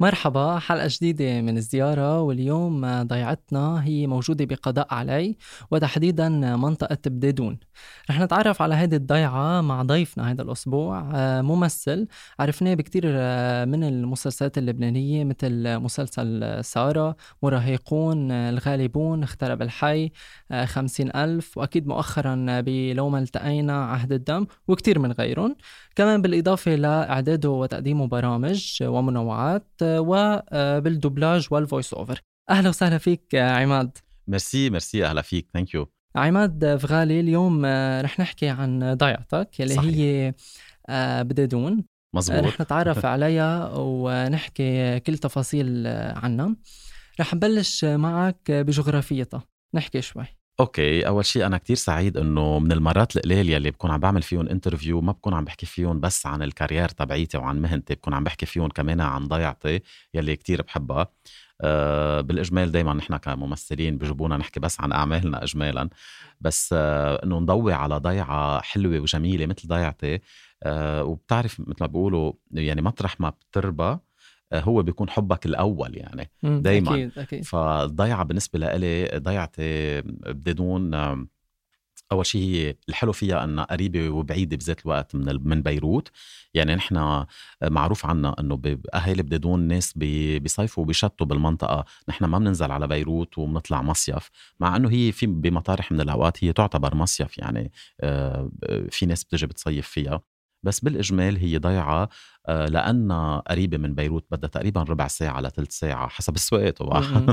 مرحبا حلقة جديدة من الزيارة واليوم ضيعتنا هي موجودة بقضاء علي وتحديدا منطقة بديدون رح نتعرف على هذه الضيعة مع ضيفنا هذا الأسبوع ممثل عرفناه بكتير من المسلسلات اللبنانية مثل مسلسل سارة مراهقون الغالبون اخترب الحي خمسين ألف وأكيد مؤخرا بلو ما التقينا عهد الدم وكتير من غيرهم. كمان بالإضافة لإعداده وتقديمه برامج ومنوعات وبالدوبلاج وال voice over. أهلا وسهلا فيك عماد. merci merci أهلا فيك. thank you عماد فغالي اليوم رح نحكي عن ضيعتك اللي صحيح. هي آه، بددون مزبوط. رح نتعرف عليها ونحكي كل تفاصيل عنها. رح نبلش معك بجغرافيتها. نحكي شوي. okay. أول شيء أنا كتير سعيد إنه من المرات القليلة اللي بكون عم بعمل فيهم interview ما بكون عم بحكي فيهم بس عن ال career تبعيتي وعن مهنتي بكون عم بحكي فيهم كمان عن ضيعتي يلي كتير بحبها. بالإجمال دائما نحن كممثلين بجيبونا نحكي بس عن أعمالنا اجمالا. بس أه إنه نضوي على ضيعة حلوة وجميلة مثل ضيعتي. أه وبتعرف مثل ما بيقولوا يعني مطرح ما بتربى هو بيكون حبك الأول يعني دائما أكيد أكيد. فالضيعة بالنسبة لإلي ضيعتي بدون أول شيء هي الحلو فيها انها قريبة وبعيدة بذات الوقت من من بيروت. يعني نحن معروف عنا إنه باهالي بدون ناس بيصيفوا وبيشتوا بالمنطقة. نحن ما بننزل على بيروت وبنطلع مصيف مع إنه هي في بمطارح من الأوقات هي تعتبر مصيف يعني آه، في ناس بتجي بتصيف فيها. بس بالإجمال هي ضيعه آه، لأنها قريبة من بيروت بدها تقريبا ربع ساعة لثلث ساعة حسب السواقة طبعا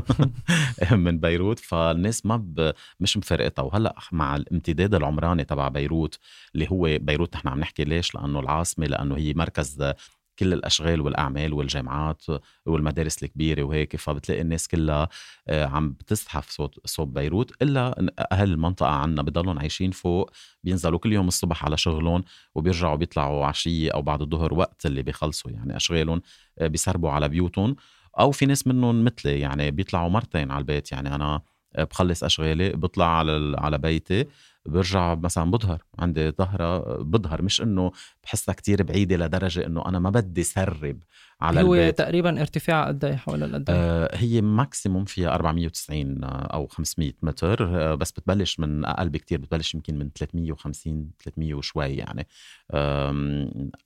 من بيروت. فالناس ما ب... مش مفرقتها. وهلأ مع الامتداد العمراني تبع بيروت اللي هو بيروت نحن عم نحكي ليش؟ لأنه العاصمة لأنه هي مركز كل الأشغال والأعمال والجامعات والمدارس الكبيرة وهيك فبتلاقي الناس كلها آه، عم بتزحف صوت صوب بيروت إلا أهل المنطقة عنا بضلهم عايشين فوق بينزلوا كل يوم الصبح على شغلهم وبيرجعوا بيطلعوا عشيه أو بعد الظهر وقت اللي بيخلصوا يعني أشغالهم آه، بيسربوا على بيوتهم أو في ناس منهم مثلي يعني بيطلعوا مرتين على البيت يعني أنا بخلص أشغالي بطلع على على بيتي برجع مثلا بظهر عندي ظهرة بظهر. مش إنه بحسها كتير بعيدة لدرجة إنه أنا ما بدي سرب على هو البيت. تقريبا ارتفاع قد إيه؟ حول قد آه هي maximum فيها 490 أو 500 متر آه بس بتبلش من أقل بكتير بتبلش يمكن من 350 300 وشوي يعني.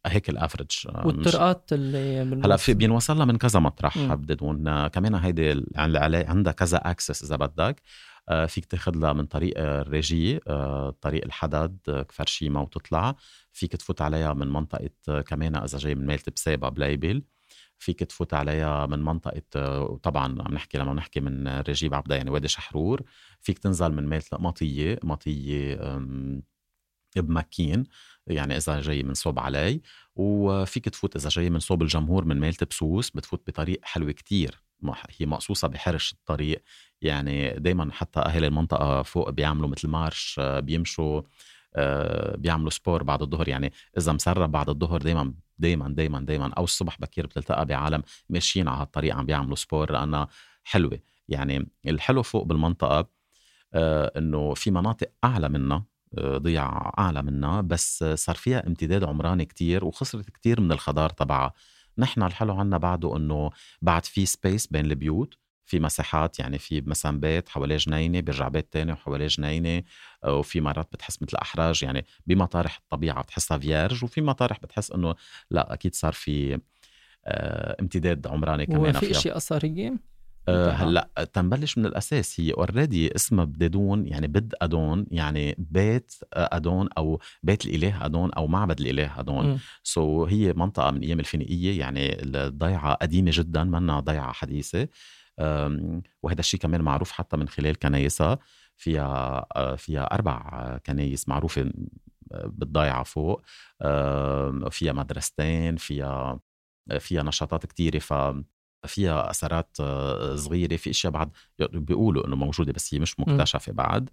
هيك ال average آه والطرقات اللي هلأ في بينوصل لها من كذا مطرح بدون كمان هيدي عندها كذا access إذا بدك. آه، فيك تاخذ لها من طريق الريجي آه، طريق الحدد آه، كفرشيمة وتطلع. فيك تفوت عليها من منطقة كمان إذا جاي من ميلة بسابة بلايبل فيك تفوت عليها من منطقة طبعا عم نحكي لما نحكي من رجيب عبدا يعني وادي شحرور. فيك تنزل من ميلة مطية مطية بمكين يعني إذا جاي من صوب علي. وفيك تفوت إذا جاي من صوب الجمهور من ميلة بسوس بتفوت بطريق حلو كتير. هي مقصوصة بحرش الطريق. يعني دايما حتى أهل المنطقة فوق بيعملوا مثل marche آه، بيمشوا آه، بيعملوا sport بعد الظهر. يعني إذا منسرب بعد الظهر دايما دايما دايما دايما. أو الصبح بكير بتلتقى بعالم ماشيين على هالطريق عم بيعملوا sport. لأنها حلوة. يعني الحلو فوق بالمنطقة آه، إنه في مناطق أعلى منها ضيعة أعلى منها. بس صار فيها امتداد عمراني كتير وخسرت كتير من الخضار تبعها. نحن الحلو عنا بعده إنه بعد في space بين البيوت في مساحات يعني في مثلا بيت حواليه جنينة بيرجع بيت تاني وحواليه جنينة آه، وفي مرات بتحس مثل أحراج يعني بمطارح الطبيعة بتحسها vierge وفي مطارح بتحس إنه لا أكيد صار في آه، امتداد عمراني كمان وفي اشياء أثرية؟ أه هلا تنبلش من الأساس. هي already اسمها بددون يعني بد أدون يعني بيت أدون أو بيت الإله أدون أو معبد الإله أدون. so هي منطقة من أيام الفينيقية يعني الضيعة قديمة جدا منها ضيعة حديثة. وهذا الشيء كمان معروف حتى من خلال كنايسها فيها آه، فيها أربع كنايس معروفة بالضيعة فوق. فيها مدرستين فيها فيها نشاطات كثيره ف فيها اثارات آه، صغيرة في إشياء بعد بيقولوا إنه موجودة بس هي مش مكتشفة بعد.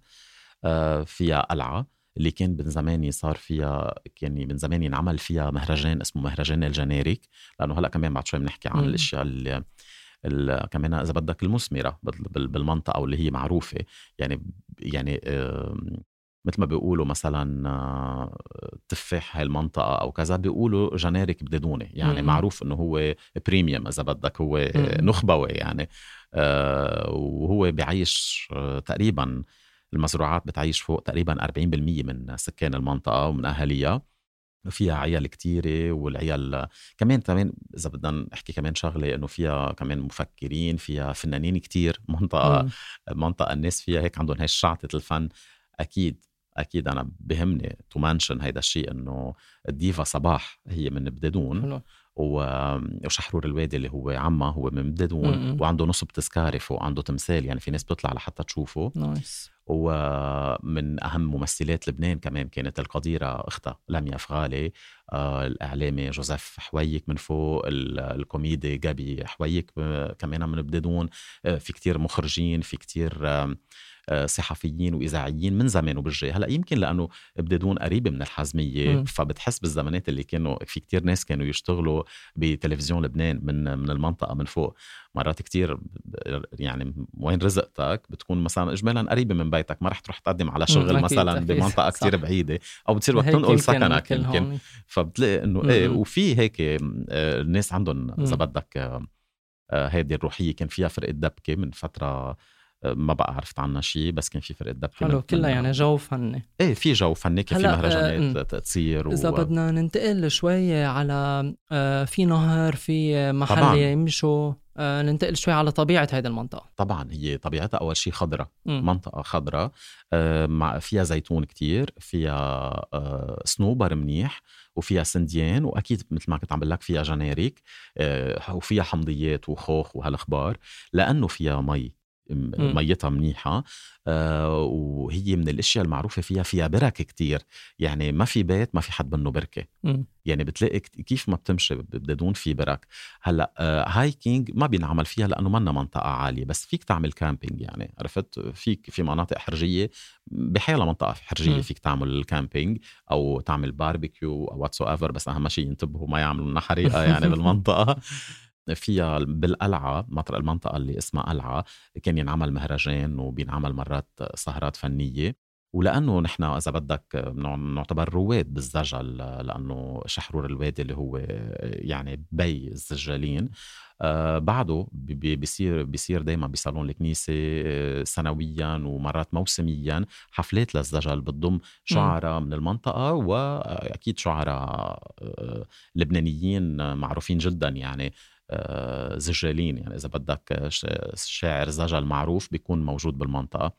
آه، فيها قلعة اللي كان من زمان صار فيها يعني من زمان ينعمل فيها مهرجان اسمه مهرجان الجناريك لأنه هلأ كمان بعد شوي بنحكي عن الأشياء اللي كمان إذا بدك المثمرة بالمنطقة واللي هي معروفة يعني يعني مثل ما بيقولوا مثلا آه، تفاح هاي المنطقة أو كذا بيقولوا جناريك بددونه يعني مم. معروف إنه هو بريميوم إذا بدك هو مم. نخبوي يعني آه، وهو بيعيش آه، تقريبا المزروعات بتعيش فوق تقريبا 40% من سكان المنطقة ومن أهاليها فيها عيال كتيرة والعيال كمان كمان إذا بدنا نحكي كمان شغلة إنه فيها كمان مفكرين فيها فنانين كتير منطقة مم. منطقة الناس فيها هيك عندهم هاي شحطة الفن أكيد أكيد أنا بهمني to mention هيدا الشيء إنه الديفا صباح هي من بددون حلو. وشحرور الوادي اللي هو عمها هو من بددون. وعنده نصب تذكاري فوق عنده تمثال يعني في ناس بتطلع لحتى تشوفه. nice. ومن أهم ممثلات لبنان كمان كانت القديرة أختها لميا فغالي آه الإعلامي جوزيف حويك من فوق ال- الكوميدي جابي حويك آه، كمان من بددون آه في كتير مخرجين في كتير آه، صحفيين وإذاعيين من زمان وبالجاي هلأ يمكن لأنه بددون قريبه من الحزمية مم. فبتحس بالزمانات اللي كانوا في كتير ناس كانوا يشتغلوا بتلفزيون لبنان من من المنطقة من فوق مرات كتير يعني وين رزقتك بتكون مثلا اجمالا قريبة من بيتك ما رح تروح تقدم على شغل مثلا. بمنطقة صح. كتير بعيدة أو بتصير وقت تنقل سكنك يمكن. فبتلاقي إنه إيه. وفي هيك آه، الناس عندهم إذا. بدك آه، آه، هيدي الروحية كان فيها فرقة دبكة من فترة آه، ما بقى عرفت عنها شيء بس كان في فرقه دبكه حلو كلها يعني جو فني إيه في جو فني كان في آه، مهرجانات ت- تصير إذا و... بدنا ننتقل شوي على آه، في نهر في محل طبعاً. يمشوا آه، ننتقل شوي على طبيعة هذه المنطقة طبعا هي طبيعتها أول شيء خضراء. منطقة خضراء آه، مع فيها زيتون كتير فيها آه، صنوبر منيح وفيها سنديان وأكيد مثل ما كنت عم بقول لك فيها جنارك آه، وفيها حمضيات وخوخ وهالأخبار لأنه فيها مي. ميتها منيحة آه وهي من الأشياء المعروفة فيها فيها برك كتير. يعني ما في بيت ما في حد منه بركة. مم. يعني بتلاقي كيف ما بتمشي بدون في برك. هلأ آه hiking ما بينعمل فيها لأنه منا منطقة عالية بس فيك تعمل camping يعني عرفت؟ فيك في مناطق حرجية بحالها منطقة حرجية مم. فيك تعمل camping أو تعمل باربيكيو أو whatsoever بس أهم شيء ينتبهوا ما يعملوا لنا حريقة يعني بالمنطقة. فيها بالقلعة مطرق المنطقة اللي اسمها قلعة كان ينعمل مهرجان وبينعمل مرات سهرات فنية. ولأنه نحن إذا بدك بنعتبر رواد بالزجل لأنه شحرور الوادي اللي هو يعني بي الزجالين. آه بعده بي- بي- بيصير بيصير دائما بصالون الكنيسة آه، سنويا ومرات موسميا. حفلات للزجل بتضم شعراء من المنطقة وأكيد شعراء آه، لبنانيين معروفين جدا يعني. زجالين. يعني إذا بدك شاعر زجل معروف بيكون موجود بالمنطقة.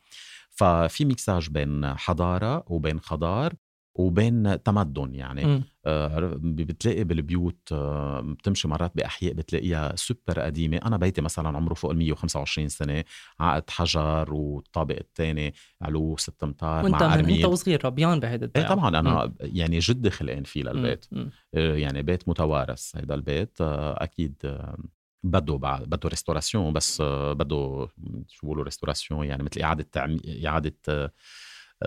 ففي ميكساج بين حضارة وبين خضار. وبين تمدن يعني. آه، بتلاقي بالبيوت آه، بتمشي مرات بأحياء بتلاقيها سوبر قديمة. أنا بيتي مثلا عمره فوق ال 125 سنة. عقد حجر والطابق الثاني علوه ست أمتار وأنت مع أنت وصغير ربيان بهيدي إيه الضيعة طبعا أنا يعني جدي خلقان فيه للبيت. مم. مم. آه، يعني بيت متوارث هيدا البيت. آه، أكيد آه، بده بعد بده restauration بس آه، بده شو بيقولوا restauration يعني مثل إعادة تعمي... إعادة آه،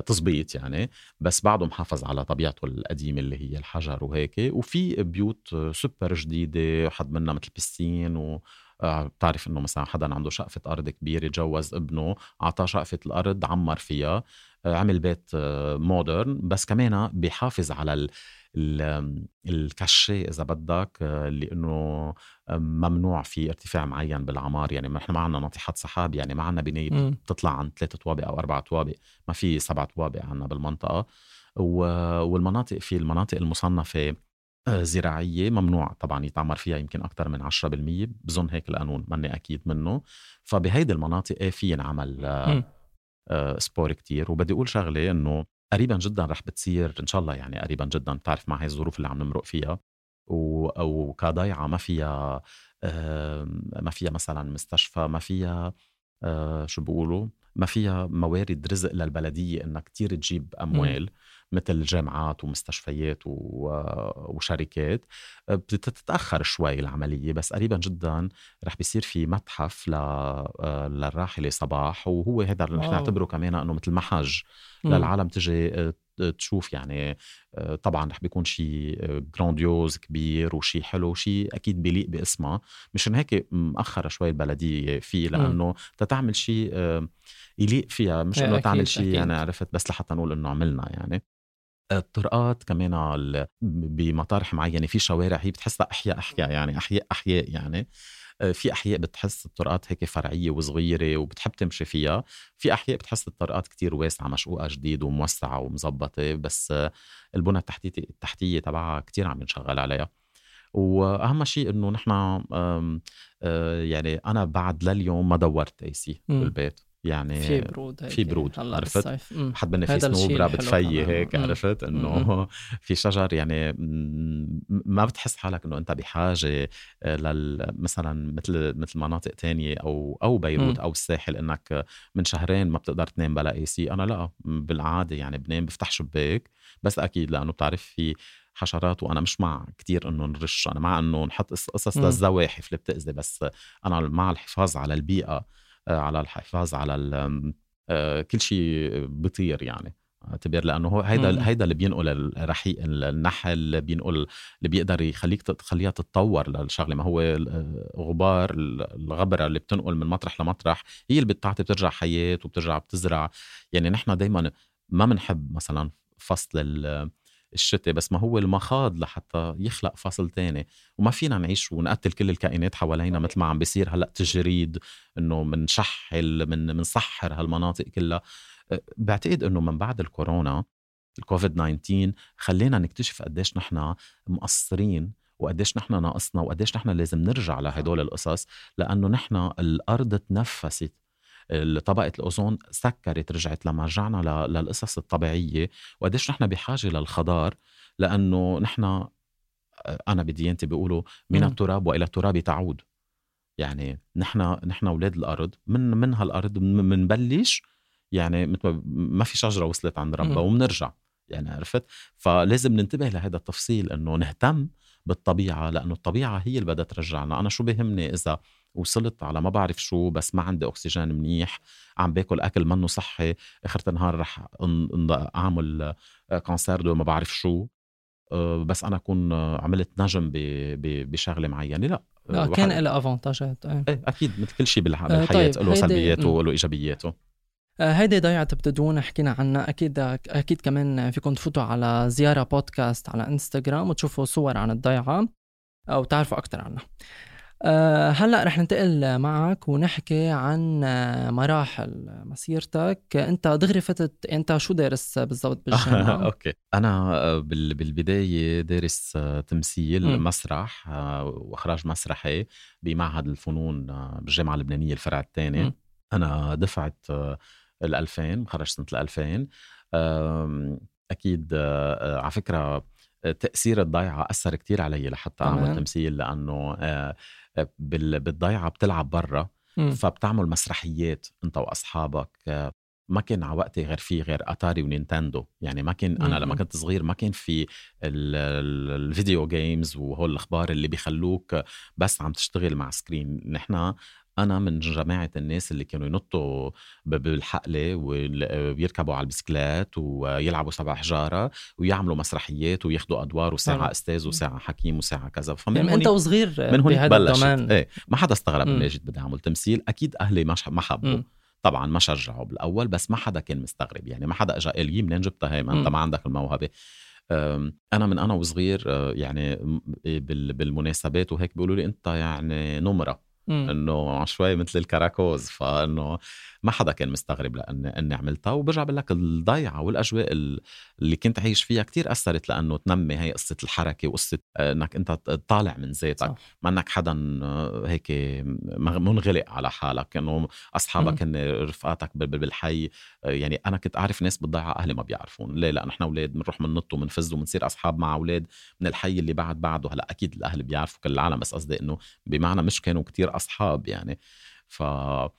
تظبيط يعني بس بعده محافظ على طبيعته القديمة اللي هي الحجر وهيك. وفي بيوت آه، سوبر جديدة حد منها مثل piscine و آه، بتعرف إنه مثلا حدا عنده شقفة أرض كبيرة جوز ابنه أعطاه شقفة الأرض عمر فيها آه، عمل بيت مودرن بس كمان بيحافظ على ال ال- الكاشيه إذا بدك آه، اللي انه ممنوع في ارتفاع معين بالعمار. يعني نحن ما عندنا ناطحات سحاب يعني ما عندنا بنايه. بتطلع عن ثلاثة طوابق أو أربع طوابق. ما في سبع طوابق عندنا بالمنطقة. والمناطق في المناطق المصنفة آه، زراعية ممنوع طبعا يتعمر فيها يمكن أكثر من 10% بظن هيك القانون ماني أكيد منه. فبهيدي المناطق إيه في ينعمل آه،. آه، سبور كتير. وبدي أقول شغلة إنه قريبا جدا رح بتصير إن شاء الله يعني قريبا جدا بتعرف مع هاي الظروف اللي عم نمرق فيها و أو كضيعة ما فيها ما فيها مثلا مستشفى ما فيها آه، شو بيقولوا؟ ما فيها موارد رزق للبلدية انها كتير تجيب أموال. مثل جامعات ومستشفيات وشركات. آه، بتتاخر شوي العملية بس قريبا جدا رح بيصير في متحف آه، للراحلة صباح وهو هذا رح wow. نعتبره كمان إنه مثل محج. للعالم. تجي آه، تشوف يعني طبعا رح بيكون شيء grandiose كبير وشيء حلو شيء أكيد بيليق باسمها مشان هيك مأخرة شوي البلدية فيه لأنه تتعمل شيء يليق فيها. مش إنه تعمل شيء يعني عرفت بس لحتى نقول إنه عملنا يعني. الطرقات كمان بمطارح معينة. في شوارع هي بتحسها أحياء أحياء يعني أحياء أحياء يعني. آه، في أحياء بتحس الطرقات هيك فرعية وصغيرة وبتحب تمشي فيها. في أحياء بتحس الطرقات كتير واسعة مشقوقة جديد وموسعة ومظبطة بس البنى التحتيه التحتية تبعها كتير عم نشغل عليها. وأهم شيء إنه نحن آه، يعني أنا بعد لليوم ما دورت AC بالبيت. يعني في برود هيك في برود عرفت؟ حد بيتنا في صنوبرة بتفيي هيك عرفت؟ إنه في شجر يعني ما بتحس حالك إنه أنت بحاجة آه، لل مثلا مثل مثل مناطق تانية أو أو بيروت أو الساحل إنك من شهرين ما بتقدر تنام بلا AC أنا لأ بالعادة يعني بنام بفتح شباك بس أكيد لأنه بتعرف في حشرات وأنا مش مع كتير إنه نرش أنا مع إنه نحط قصص للزواحف اللي بتأذي بس أنا مع الحفاظ على البيئة على الحفاظ على آه، كل شيء بيطير يعني. اعتبر لأنه هو هيدا هيدا اللي بينقل الرحيق النحل اللي بينقل اللي بيقدر يخليك تخليها تتطور للشغلة. ما هو الغبار الغبرة اللي بتنقل من مطرح لمطرح هي اللي بتعطي بترجع حياة وبترجع بتزرع. يعني نحن دائما ما بنحب مثلا فصل الشتاء بس ما هو المخاض لحتى يخلق فصل تاني. وما فينا نعيش ونقتل كل الكائنات حوالينا مثل ما عم بيصير هلأ تجريد إنه منشحل من منسحر هالمناطق كلها. بعتقد إنه من بعد الكورونا الكوفيد 19 خلينا نكتشف قديش نحن مقصرين وقديش نحن ناقصنا وقديش نحن لازم نرجع لهدول القصص لأنه نحن الأرض تنفست طبقة الأوزون سكرت رجعت لما رجعنا للقصص الطبيعية. وقديش نحن بحاجة للخضار؟ لأنه نحن أنا بديانتي بيقولوا من التراب وإلى التراب تعود. يعني نحن نحن أولاد الأرض من من هالأرض بنبلش يعني ما في شجرة وصلت عند ربها وبنرجع يعني عرفت؟ فلازم ننتبه لهذا التفصيل إنه نهتم بالطبيعة لأنه الطبيعة هي اللي بدها ترجعنا. أنا شو بهمني إذا وصلت على ما بعرف شو بس ما عندي أكسجين منيح عم باكل أكل منه صحي اخر النهار رح أعمل concert de ما بعرف شو. آه، بس أنا أكون عملت نجم بشغلة معينة لا لا كان له avantage ات إيه. إيه أكيد مثل كل شيء بالحياة طيب. له سلبياته وله إيجابياته. آه، هيدي ضيعة بدادون حكينا عنها. أكيد أكيد كمان فيكم تفوتوا على زيارة بودكاست على انستغرام وتشوفوا صور عن الضيعة أو تعرفوا أكثر عنها. أه هلا رح ننتقل معك ونحكي عن مراحل مسيرتك. انت دغري فتت انت شو دارس بالضبط بالجامعة؟ أوكي. أنا بالبداية دارس تمثيل م. مسرح آه، وإخراج مسرحي بمعهد الفنون آه، بالجامعة اللبنانية الفرع الثاني. أنا دفعه ال 2000 خرجت سنة ال 2000 أكيد آه، على فكرة تأثير الضيعة أثر كتير علي لحتى أعمل تمثيل لأنه بالضيعة بتلعب برا فبتعمل مسرحيات أنت وأصحابك. ما كان على وقتي غير في غير أتاري ونينتندو. يعني ما كان أنا لما كنت صغير ما كان في الفيديو جيمز وهول الأخبار اللي بيخلوك بس عم تشتغل مع سكرين نحن أنا من جماعة الناس اللي كانوا ينطوا بالحقله ويركبوا على البسكلات ويلعبوا سبع حجارة ويعملوا مسرحيات وياخذوا أدوار وساعة أستاذ وساعة حكيم وساعة كذا. فمن يعني أنت وصغير من هون بلشت. إيه. ما حدا استغرب اني جيت بدي اعمل تمثيل أكيد أهلي ما حبوا طبعا ما شجعوا بالأول بس ما حدا كان مستغرب. يعني ما حدا اجى قال لي منين جبتها هي ما أنت ما عندك الموهبة. أنا من أنا وصغير آه، يعني بالمناسبات وهيك بيقولوا لي أنت يعني نمرة. إنه شوي مثل الكراكوز فإنه ما حدا كان مستغرب لاني إني عملتها وبرجع بقول لك الضيعة والأجواء اللي كنت عايش فيها كتير أثرت لأنه تنمي هي قصة الحركة وقصة إنك أنت تطالع من ذاتك. ما إنك حدا هيك منغلق على حالك إنه أصحابك هن رفقاتك بالحي يعني أنا كنت أعرف ناس بالضيعة أهلي ما بيعرفون. ليه؟ لأنه إحنا أولاد بنروح بننط وبنفز وبنصير أصحاب مع أولاد من الحي اللي بعد بعده. هلأ أكيد الأهل بيعرفوا كل العالم بس قصدي إنه بمعنى مش كانوا كتير أصحاب يعني. ف آه،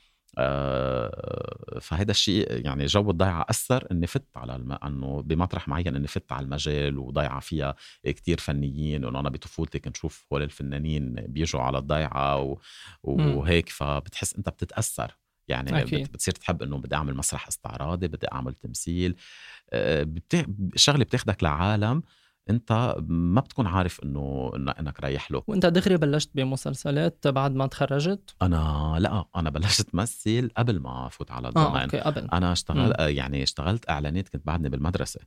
فهذا الشيء يعني جو الضيعة أثر إني فت على الم... إنه بمطرح معين إني فت على المجال وضيعة فيها كتير فنيين وإنه أنا بطفولتي كنت شوف هول الفنانين بيجوا على الضيعة و... وهيك فبتحس أنت بتتأثر. يعني أكيد. بتصير تحب إنه بدي أعمل مسرح استعراضي بدي أعمل تمثيل. آه، بت... الشغله بتاخدك لعالم انت ما بتكون عارف انه انك رايح له. وانت دغري بلشت بمسلسلات بعد ما تخرجت؟ أنا لا أنا بلشت مثل قبل ما أفوت على ال domaine. آه، أوكي قبل. أنا اشتغل يعني اشتغلت إعلانات كنت بعدني بالمدرسة.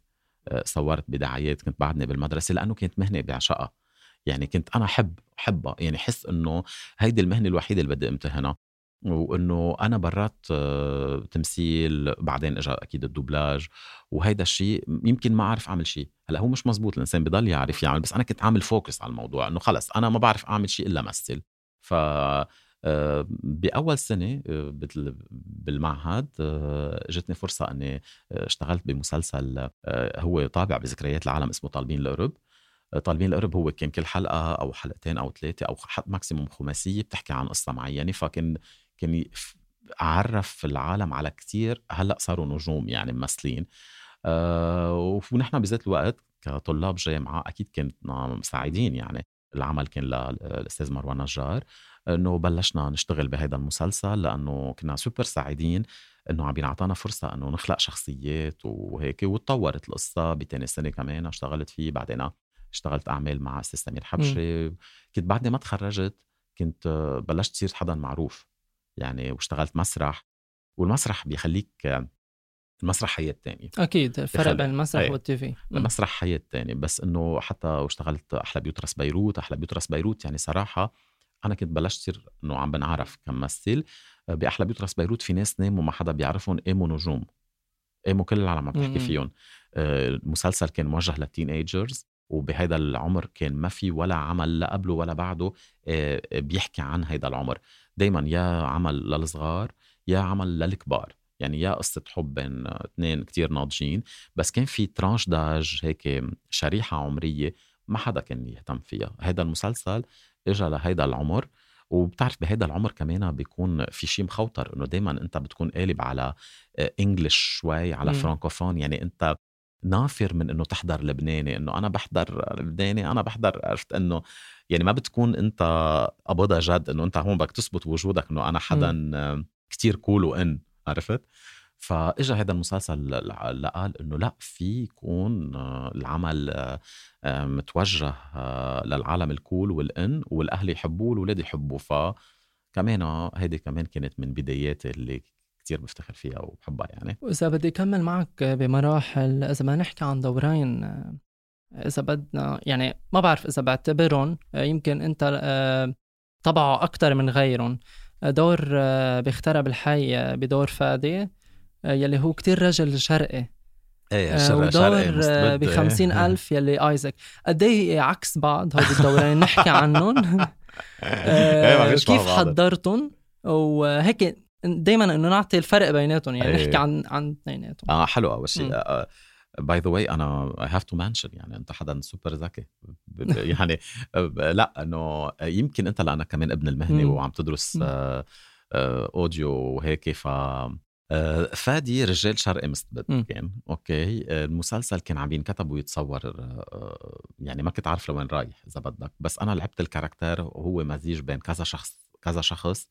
آه، صورت بدعايات كنت بعدني بالمدرسة لأنه كانت مهنه بعشقها. يعني كنت أنا أحب احبها يعني حس إنه هيدي المهنة الوحيدة اللي بدي أمتهنها. وإنه أنا برات آه، تمثيل بعدين اجى أكيد الدوبلاج. وهيدا الشيء يمكن ما أعرف أعمل شيء هلأ هو مش مزبوط الإنسان بضل يعرف يعمل بس أنا كنت عامل focus على الموضوع إنه خلص أنا ما بعرف أعمل شيء إلا مثل ف آه، بأول سنة آه، بالمعهد اجتني فرصة إني اشتغلت بمسلسل هو طابع بذكريات العالم اسمه طالبين القرب. طالبين القرب هو كان كل حلقة أو حلقتين أو ثلاثة أو maximum خماسية بتحكي عن قصة معينة فكان كان عرف العالم على كتير هلأ صاروا نجوم يعني ممثلين. ونحن بذات الوقت كطلاب جامعة أكيد كنا سعيدين يعني العمل كان للأستاذ مروان نجار إنه بلشنا نشتغل بهذا المسلسل لأنه كنا سوبر سعيدين إنه عم بينعطانا فرصة إنه نخلق شخصيات وهيك وتطورت القصة بتاني سنة كمان اشتغلت فيه بعدين اشتغلت أعمال مع أستاذ سمير حبشي. كنت بعد ما تخرجت كنت بلشت تصير حدا معروف يعني واشتغلت مسرح والمسرح بيخليك المسرح حياة تانية أكيد الفرق بين المسرح أيه. والتي في. المسرح حياة تانية بس إنه حتى واشتغلت أحلى بيوترس بيروت أحلى بيوترس بيروت يعني صراحة أنا كنت بلشت صير إنه عم بنعرف كممثل بأحلى بيوت راس بيروت في ناس ناموا ما حدا بيعرفهم قاموا نجوم. قاموا كل العالم عم تحكي فيهم. آه، المسلسل كان موجه لل teenagers وبهيدا العمر كان ما في ولا عمل لا قبله ولا بعده آه، بيحكي عن هيدا العمر. دايما يا عمل للصغار يا عمل للكبار. يعني يا قصة حب بين اثنين كتير ناضجين بس كان في tranche d'âge هيك شريحة عمرية ما حدا كان يهتم فيها. هذا المسلسل اجى لهيدا العمر وبتعرف بهيدا العمر كمان بيكون في شيء مخوطر إنه دائما أنت بتكون قالب على انجلش شوي على فرانكوفون يعني أنت نافر من إنه تحضر لبناني إنه أنا بحضر لبناني أنا بحضر عرفت؟ إنه يعني ما بتكون أنت قبضة جد إنه أنت هون بدك تثبت وجودك إنه أنا حدا كتير كول وإن. عرفت؟ فإجا هذا المسلسل لقال إنه لأ في يكون العمل متوجه للعالم الكول والإن والأهل يحبوه والولاد يحبوه. ف كمان هيدي كمان كانت من بداياتي اللي كتير بفتخر فيها وبحبها يعني. وإذا بدي أكمل معك بمراحل إذا ما نحكي عن دورين إذا بدنا يعني ما بعرف إذا بعتبرهم يمكن أنت آه، طبعه أكتر من غيرهم. دور آه، بيخترب الحي بدور فادي آه، يلي هو كتير رجل شرقي. إيه شرق ودور ب إيه. ألف يلي ايزك قد إيه عكس بعض هول الدورين؟ نحكي عنهم. كيف حضرتهم؟ وهيك دائما إنه نعطي الفرق بيناتهم يعني أيه. نحكي عن عن اثنيناتهم. آه حلو أول شيء باي ذا واي أنا اي هاف تو منشن يعني أنت حدا سوبر ذكي. يعني لا إنه يمكن أنت لأنك كمان ابن المهنه وعم تدرس آه audio وهيك ف آه، فادي رجال شرقي مستبد كان أوكي؟ المسلسل كان عم ينكتب ويتصور آه، يعني ما كنت عارف لوين رايح إذا بدك. بس أنا لعبت ال character وهو مزيج بين كذا شخص كذا شخص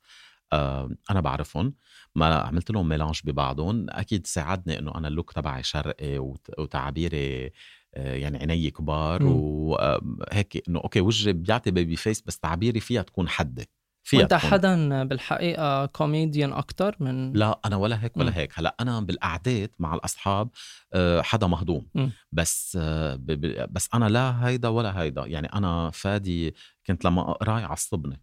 أنا بعرفهم ما عملت لهم mélange ببعضهم أكيد ساعدني إنه أنا ال look تبعي شرقي وتعابيري يعني عيني كبار وهيك إنه أوكي وجهي بيعطي baby face بس تعابيري فيها تكون حدة فيها وأنت تكون... حدا بالحقيقة كوميديان أكثر من لا أنا ولا هيك ولا م. هيك هلأ أنا بالقعدات مع الأصحاب حدا مهضوم م. بس بس أنا لا هيدا ولا هيدا يعني أنا فادي كنت لما اقراه يعصبني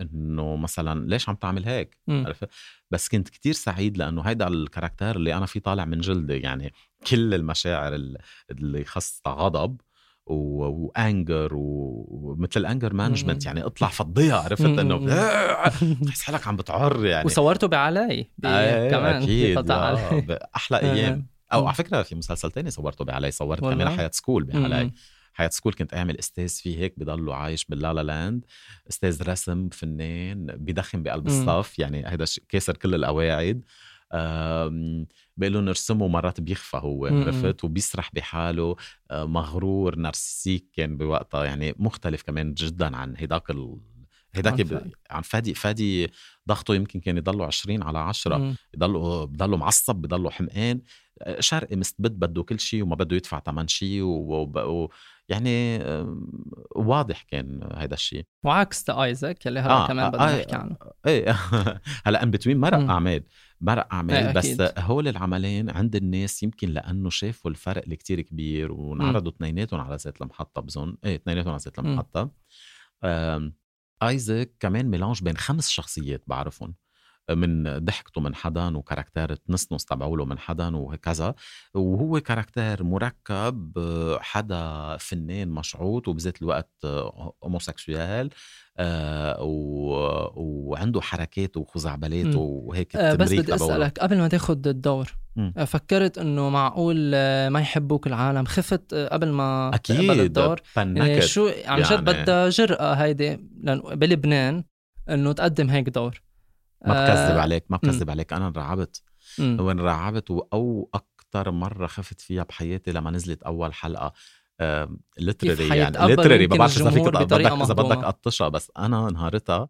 إنه مثلا ليش عم تعمل هيك؟ عرفت؟ بس كنت كتير سعيد لأنه هيدا ال character اللي أنا فيه طالع من جلدي يعني كل المشاعر اللي خاصة غضب و anger ومثل ال anger management يعني اطلع فضيها عرفت؟ إنه بتحس حالك عم بتعر يعني. وصورته بعاليه آه كمان أكيد أحلى أيام. أو على فكرة في مسلسل تاني صورته بعاليه صورت كمان حياة school بعاليه حياة school كنت أعمل أستاذ فيه هيك بضله عايش بال la la land. أستاذ رسم فنان بدخن بقلب الصف يعني هذا كاسر كل القواعد. بقول له نرسمه مرات بيخفى هو عرفت؟ وبيسرح بحاله. آه، مغرور نارسيسيك كان بوقتها يعني مختلف كمان جدا عن هيداك ال... هيداك عن, ب... عن فادي. فادي ضغطه يمكن كان يضله 20 على 10 يضله بضله معصب بضله حمقان. شرقي مستبد بده كل شيء وما بده يدفع ثمن شيء و... يعني واضح كان هذا الشيء وعكس آيزاك اللي هلا آه كمان بدنا آه نحكي عنه. إيه هلا in between مرق اعمال مرق اعمال بس هول العملين عند الناس يمكن لأنه شافوا الفرق اللي كتير كبير وانعرضوا اثنيناتهم على ذات المحطة بظن إيه اثنيناتهم على ذات المحطة. آيزاك كمان mélange بين خمس شخصيات بعرفهم. من ضحكته من حدا و characteristics تبعوله من حدا وهكذا. وهو كاركتير مركب حدا فنان مشعوط وبذات الوقت هوموسيكسوال آه وعنده حركات وخزعبلات وهيك آه بس بدي أسألك قبل ما تاخذ الدور م. فكرت إنه معقول ما يحبوك العالم؟ خفت قبل ما أكيد الدور؟ يعني شو عن جد يعني. بدها جرأة هيدي بلبنان إنه تقدم هيك دور؟ ما بكذب آه عليك ما بكذب عليك. أنا انرعبت. وانرعبت أو أكثر مرة خفت فيها بحياتي لما نزلت أول حلقة literally يعني literally ما بعرف إذا فيك بدك إذا بدك قطشها. بس أنا نهارتها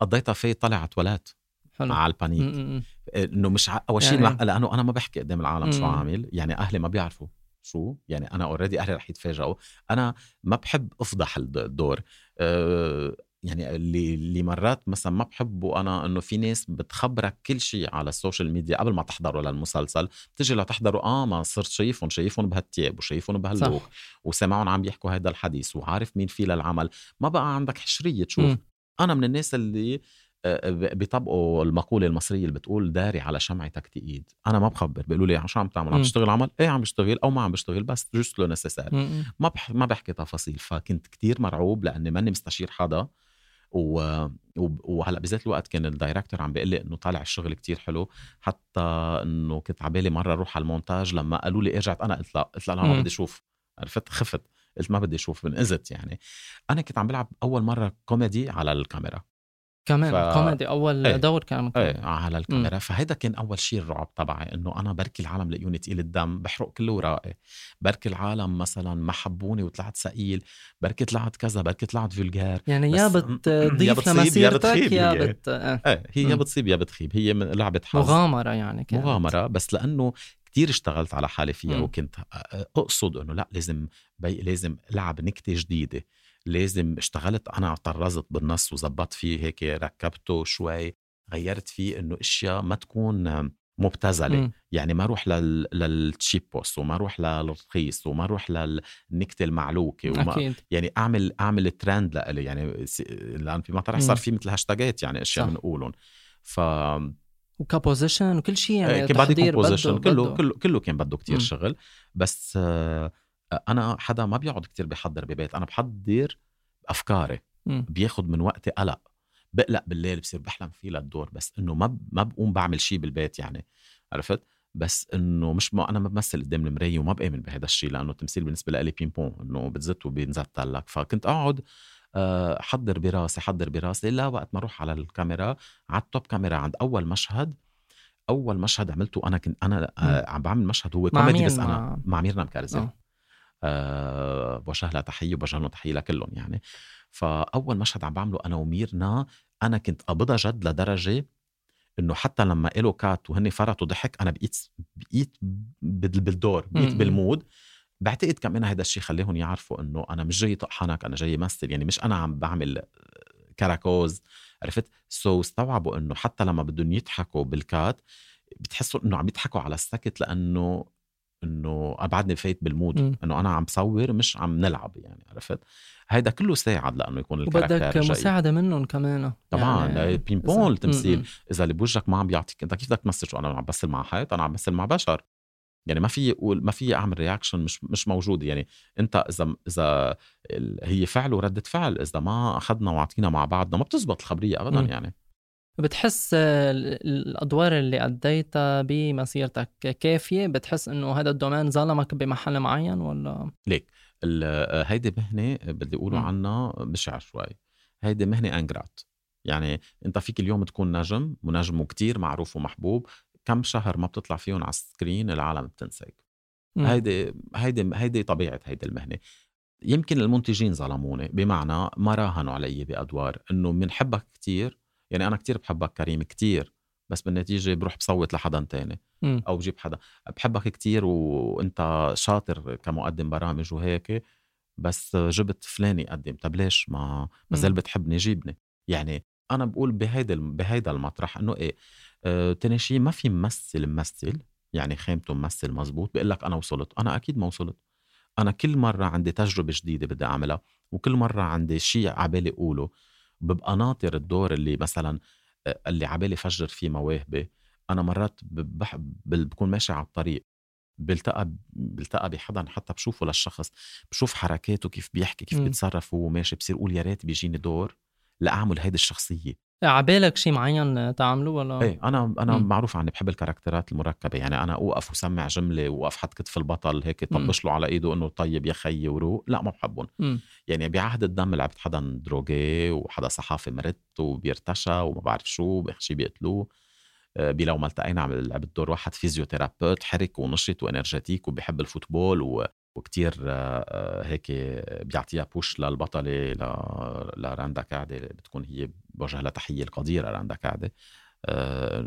قضيتها في التواليت حلو. على ال panic إنه مش أول شيء يعني... لأنه أنا ما بحكي قدام العالم شو عامل. يعني أهلي ما بيعرفوا شو. يعني أنا already أهلي رح يتفاجئوا. أنا ما بحب أفضح الدور. أه يعني اللي اللي مرات مثلا ما بحبه أنا إنه في ناس بتخبرك كل شيء على ال social media قبل ما تحضروا للمسلسل بتجي لتحضروا آه ما صرت شايفهم شايفهم بهالتياب وشايفهم بهال look وسامعهم عم يحكوا هذا الحديث وعارف مين في للعمل. ما بقى عندك حشرية تشوف. م. أنا من الناس اللي بيطبقوا المقولة المصرية اللي بتقول داري على شمعتك تقيد. أنا ما بخبر بيقولوا لي شو عم تعمل؟ عم تشتغل عمل؟ إيه عم بشتغل أو ما عم بشتغل بس juste le nécessaire ما بح... ما بحكي تفاصيل فكنت كتير مرعوب لأني ماني مستشير حدا. و... وهلأ بذات الوقت كان ال director عم بيقول لي إنه طالع الشغل كتير حلو حتى إنه كنت على بالي مرة أروح على المونتاج لما قالوا لي ارجعت أنا قلت لا قلت لا أنا ما بدي أشوف عرفت؟ خفت قلت ما بدي أشوف انقزت يعني. أنا كنت عم بلعب أول مرة كوميدي على الكاميرا. كمان ف... كوميدي أول إيه. دور كان إيه على الكاميرا. فهيدا كان أول شيء الرعب تبعي إنه أنا بركي العالم لقيوني تقيل الدم بحرق كل أوراقي بركي العالم مثلا ما حبوني وطلعت ثقيل بركي طلعت كذا بركي طلعت فولجار يعني يا بتضيف لمسيرتك يا بت آه. إيه هي يا بتصيب يا بتخيب. هي من لعبة حظ. مغامرة يعني كانت. مغامرة بس لأنه كتير اشتغلت على حالي فيها م. وكنت أقصد إنه لا لازم بي لازم العب نكتة جديدة. لازم اشتغلت أنا طرزت بالنص وزبطت فيه هيك ركبته شوي غيرت فيه إنه أشياء ما تكون مبتذلة. م. يعني ما أروح لل... لل cheapness وما أروح للرخيص وما أروح للنكتة المعلوكة وما أكيد. يعني أعمل أعمل ترند لإلي. يعني لأن في مطرح صار في مثل هاشتاجات يعني أشياء بنقولهم. ف و composition وكل شيء يعني كان بعد composition كله كله كله كان بده كتير م. شغل. بس آه أنا حدا ما بيقعد كتير بيحضر ببيت أنا بحضر أفكاري. بياخد من وقتي قلق. بقلق بالليل بصير بحلم فيه للدور بس إنه ما ما بقوم بعمل شيء بالبيت يعني عرفت؟ بس إنه مش ما أنا ما بمثل قدام المراية وما بآمن بهذا الشيء لأنه التمثيل بالنسبة لي ping pong إنه بتزت وبينزت لك فكنت أقعد آه، حضر براسي حضر براسي لا وقت ما أروح على الكاميرا على ال top camera عند أول مشهد أول مشهد عملته أنا كنت أنا آه عم بعمل مشهد هو كوميدي بس أنا مع؟ ميرنا مكرزل آه. أه بوجه لها تحية وبوجه لهم تحية لكلهم يعني. فأول مشهد عم بعمله أنا وميرنا أنا كنت قبضها جد لدرجة إنه حتى لما قالوا cut وهن فرطوا ضحك أنا بقيت بقيت بالدور بقيت بال mood. بعتقد كمان هذا الشيء خليهم يعرفوا إنه أنا مش جاي طق حنك أنا جاي مثل يعني مش أنا عم بعمل كراكوز عرفت؟ so so استوعبوا إنه حتى لما بدهم يضحكوا بال cut بتحسوا إنه عم يضحكوا على السكت لأنه إنه أنا بعدني فايت بال mood إنه أنا عم بصور مش عم نلعب يعني عرفت؟ هيدا كله ساعد لأنه يكون ال character وبدك مساعدة منهم كمان طبعا يعني ping pong التمثيل إذا اللي بوجهك ما عم بيعطيك أنت كيف بدك تمثل؟ شو أنا عم بمثل مع حيط أنا عم بمثل مع بشر. يعني ما في أقول ما في أعمل reaction مش مش موجوده يعني أنت إذا إذا هي فعل وردة فعل. إذا ما أخذنا واعطينا مع بعضنا ما بتزبط الخبرية ابدا. يعني. بتحس الأدوار اللي أديتها بمسيرتك كافية؟ بتحس إنه هذا ال domaine ظلمك بمحل معين ولا؟ ليك هيدي مهنة بدي اقولوا عنها بشع شوي. هيدي مهنة إنجرات. يعني أنت فيك اليوم تكون نجم ونجم كتير معروف ومحبوب. كم شهر ما بتطلع فيهم على السكرين العالم بتنساك هيدي هيدي هيدي طبيعة هيدي المهنة. يمكن المنتجين ظلموني. بمعنى ما راهنوا علي بأدوار إنه بنحبك كتير يعني أنا كتير بحبك كريم كتير بس بالنتيجة بروح بصوت لحدا تاني م. أو بجيب حدا. بحبك كتير وأنت شاطر كمقدم برامج وهيك بس جبت فلان يقدم. طب ليش ما ما زال بتحبني؟ جيبني. يعني أنا بقول بهيدا بهيدا المطرح إنه إيه آه تاني شيء ما في ممثل ممثل يعني خيمته ممثل مزبوط بيقول لك أنا وصلت. أنا أكيد ما وصلت. أنا كل مرة عندي تجربة جديدة بدي أعملها وكل مرة عندي شيء عبالي أقوله. ببقى ناطر الدور اللي مثلا اللي عبالي فجر فيه مواهبي. أنا مرات بكون ماشي على الطريق بلتقى بلتقى بحدا حتى بشوفه للشخص بشوف حركاته كيف بيحكي كيف بيتصرف وهو ماشي بصير أقول يا ريت بيجيني دور. لأعمل هيدي الشخصية. عبالك شيء معين تعمله ولا؟ إيه أنا أنا م. معروف عني بحب الكاركترات المركبة. يعني أنا أوقف وسمع جملة وأوقف حط كتف البطل هيك طبش له على إيده إنه طيب يا خيي وروق. لا ما بحبهم. يعني بعهد الدم لعبت حدا دروغي وحدا صحافي مرت وبيرتشى وما بعرف شو شي بيقتلوه. آه، قبل ما التقينا عم لعبت دور واحد physiothérapeute حرك ونشط و energetic وبيحب ال football و... وكتير آه، آه، هيك بيعطيها push للبطلة لراندا كعدي بتكون هي بوجه لها تحية القديرة راندا كعدي.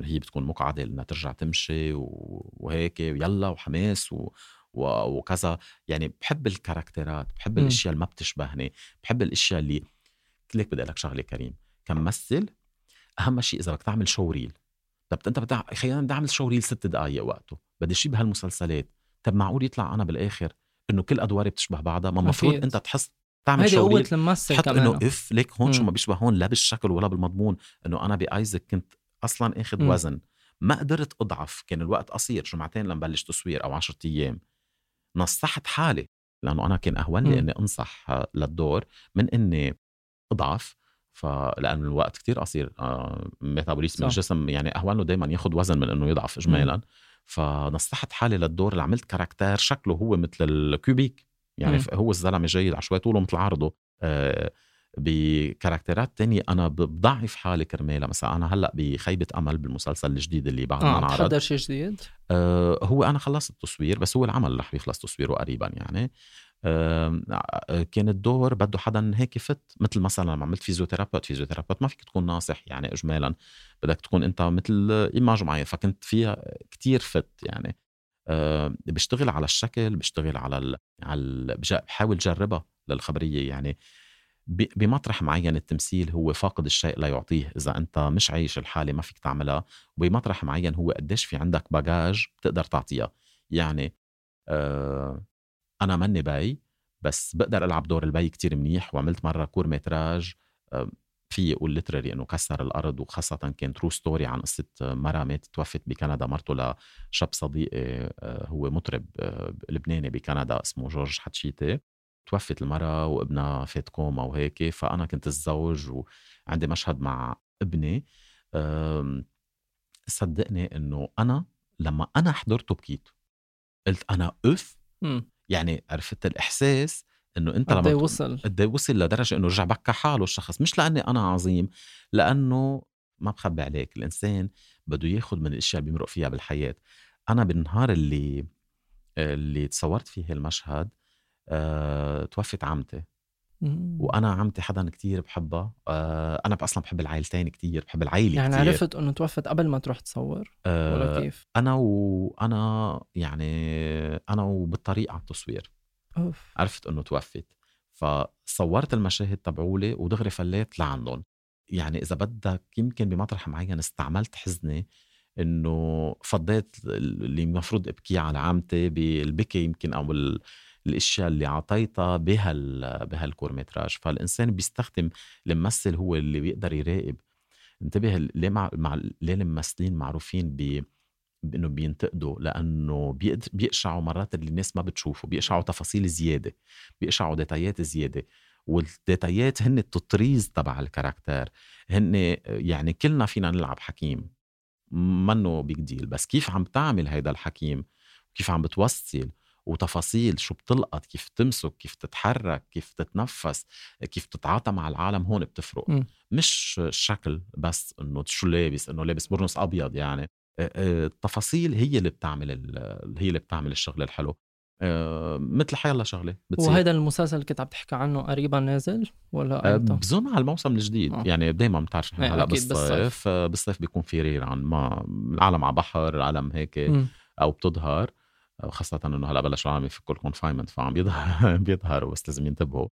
هي بتكون مقعدة إنها ترجع تمشي وهيك ويلا وحماس و... وكذا. يعني بحب الكاركترات بحب م. الأشياء اللي ما بتشبهني بحب الأشياء اللي ليك بدي لك شغلة كريم. كممثل أهم شيء إذا بدك تعمل شو ريل طب أنت بدي خلينا بدي أعمل شو ريل ست دقائق وقته. بدي شيء بهالمسلسلات. طب معقول يطلع أنا بالآخر؟ إنه كل أدواري بتشبه بعضها ما المفروض أنت تحس تعمل شو قوة الممثل حط إنه اف ليك هون شو ما بيشبه هون لا بالشكل ولا بالمضمون إنه أنا بآيزك كنت أصلا آخذ وزن. ما قدرت أضعف كان الوقت قصير جمعتين لنبلش تصوير أو عشرة أيام. نصحت حالي لأنه أنا كان اهون لي إني أنصح للدور من إني أضعف فلانه الوقت كتير قصير. آه ميتابوليزم الجسم يعني اهون له دائما ياخذ وزن من إنه يضعف اجمالا. فنصحت حالي للدور اللي عملت كاركتير شكله هو مثل الكوبيك. يعني م. هو الزلمة جاي على شوي طوله مثل عرضه آه بكاركترات تانية. أنا بضعف حالي كرمالها مثلا أنا هلأ بخيبة أمل بالمسلسل الجديد اللي بعد ما آه انعرض. شيء جديد؟ آه هو أنا خلصت التصوير بس هو العمل رح يخلص تصويره قريبا يعني. كان الدور بده حدا هيك fit مثل مثلا لما عملت physiothérapeute physiothérapeute ما فيك تكون ناصح يعني اجمالا. بدك تكون أنت مثل image معين فكنت فيها كتير fit يعني. بشتغل على الشكل بشتغل على ال... على ال... بحاول جربها للخبرية يعني. بمطرح معين التمثيل هو فاقد الشيء لا يعطيه. إذا أنت مش عايش الحالة ما فيك تعملها. وبمطرح معين هو قديش في عندك bagage بتقدر تعطيها. يعني آه أنا ماني بي بس بقدر ألعب دور البي كتير منيح وعملت مرة court métrage في أقول literally إنه كسر الأرض وخاصة كان true story عن قصة مرة ماتت توفت بكندا مرته لشاب صديقي آه، هو مطرب آه، لبناني بكندا اسمه جورج حتشيتي. توفت المرة وابنها فات كوما وهيك فأنا كنت الزوج وعندي مشهد مع ابني. صدقني إنه أنا لما أنا حضرته بكيت قلت أنا اف يعني عرفت الإحساس إنه أنت لما وصل. قد وصل لدرجة إنه رجع بكى حاله الشخص مش لأني أنا عظيم لأنه ما بخبي عليك الإنسان بده ياخذ من الأشياء اللي بيمرق فيها بالحياة. أنا بالنهار اللي اللي تصورت فيه المشهد أه... توفت عمتي. وأنا عمتي حدا كتير بحبها. آه أنا أصلا بحب العائلتين كتير بحب العائله يعني كتير. عرفت إنه توفت قبل ما تروح تصور آه ولا كيف؟ أنا وأنا يعني أنا وبالطريق على التصوير أوف. عرفت إنه توفت. فصورت المشاهد تبعولي ودغري فليت لعندهم. يعني إذا بدك يمكن بمطرح معين استعملت حزني إنه فضيت اللي المفروض ابكي على عمتي بالبكي يمكن أو الأشياء اللي عطيتها بهال بهال court métrage فالإنسان بيستخدم الممثل هو اللي بيقدر يراقب. انتبه ليه مع, مع ليه الممثلين معروفين ب بإنه بينتقدوا؟ لأنه بيقشعوا مرات اللي الناس ما بتشوفه. بيقشعوا تفاصيل زيادة. بيقشعوا ديتايات زيادة. والديتايات هن التطريز تبع ال character. هن يعني كلنا فينا نلعب حكيم. منه big deal بس كيف عم تعمل هيدا الحكيم؟ كيف عم بتوصل؟ وتفاصيل شو بتلقط كيف تمسك كيف تتحرك كيف تتنفس كيف تتعاطى مع العالم هون بتفرق م. مش الشكل بس إنه شو لابس إنه لابس برنس أبيض يعني التفاصيل هي اللي بتعمل هي اللي بتعمل الشغل الحلو مثل حيلا شغلة بتصير وهيدا المسلسل اللي كنت عم تحكي عنه قريبا نازل ولا إمتى؟ بظن على الموسم الجديد آه. يعني دائما بتعرف نحن إيه، هلأ بالصيف. بالصيف آه، بالصيف بيكون في ريران ما العالم على بحر العالم هيك مم. أو بتظهر خاصة إنه هلأ بلش العالم يفكوا ال confinement فعم بيظهر بيظهروا بس لازم ينتبهوا.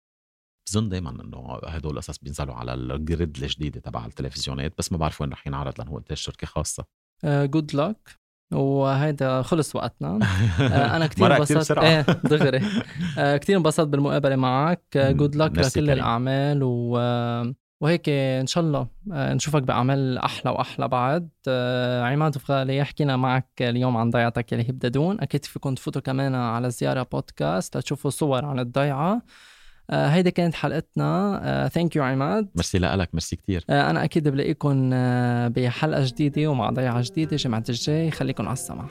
بظن دائما إنه هدول القصص بينزلوا على الجريد الجديدة تبع التلفزيونات بس ما بعرف وين رح ينعرض لأنه هو إنتاج شركة خاصة. good luck وهيدا خلص وقتنا. آه، أنا كثير انبسطت. إيه دغري. آه، كثير انبسطت بالمقابلة معك. good luck merci لكل. الأعمال و وهيك إن شاء الله آه، نشوفك بأعمال أحلى وأحلى بعد. آه، عماد فغالي حكينا معك اليوم عن ضيعتك اللي هي بدادون أكيد فيكم تفوتوا كمان على زيارة بودكاست لتشوفوا صور عن الضيعة. آه، هيدي كانت حلقتنا. thank you عماد. ميرسي لك ميرسي كتير. آه، أنا أكيد بلاقيكم بحلقة جديدة ومع ضيعة جديدة. جمعه الجاي خليكم على السمع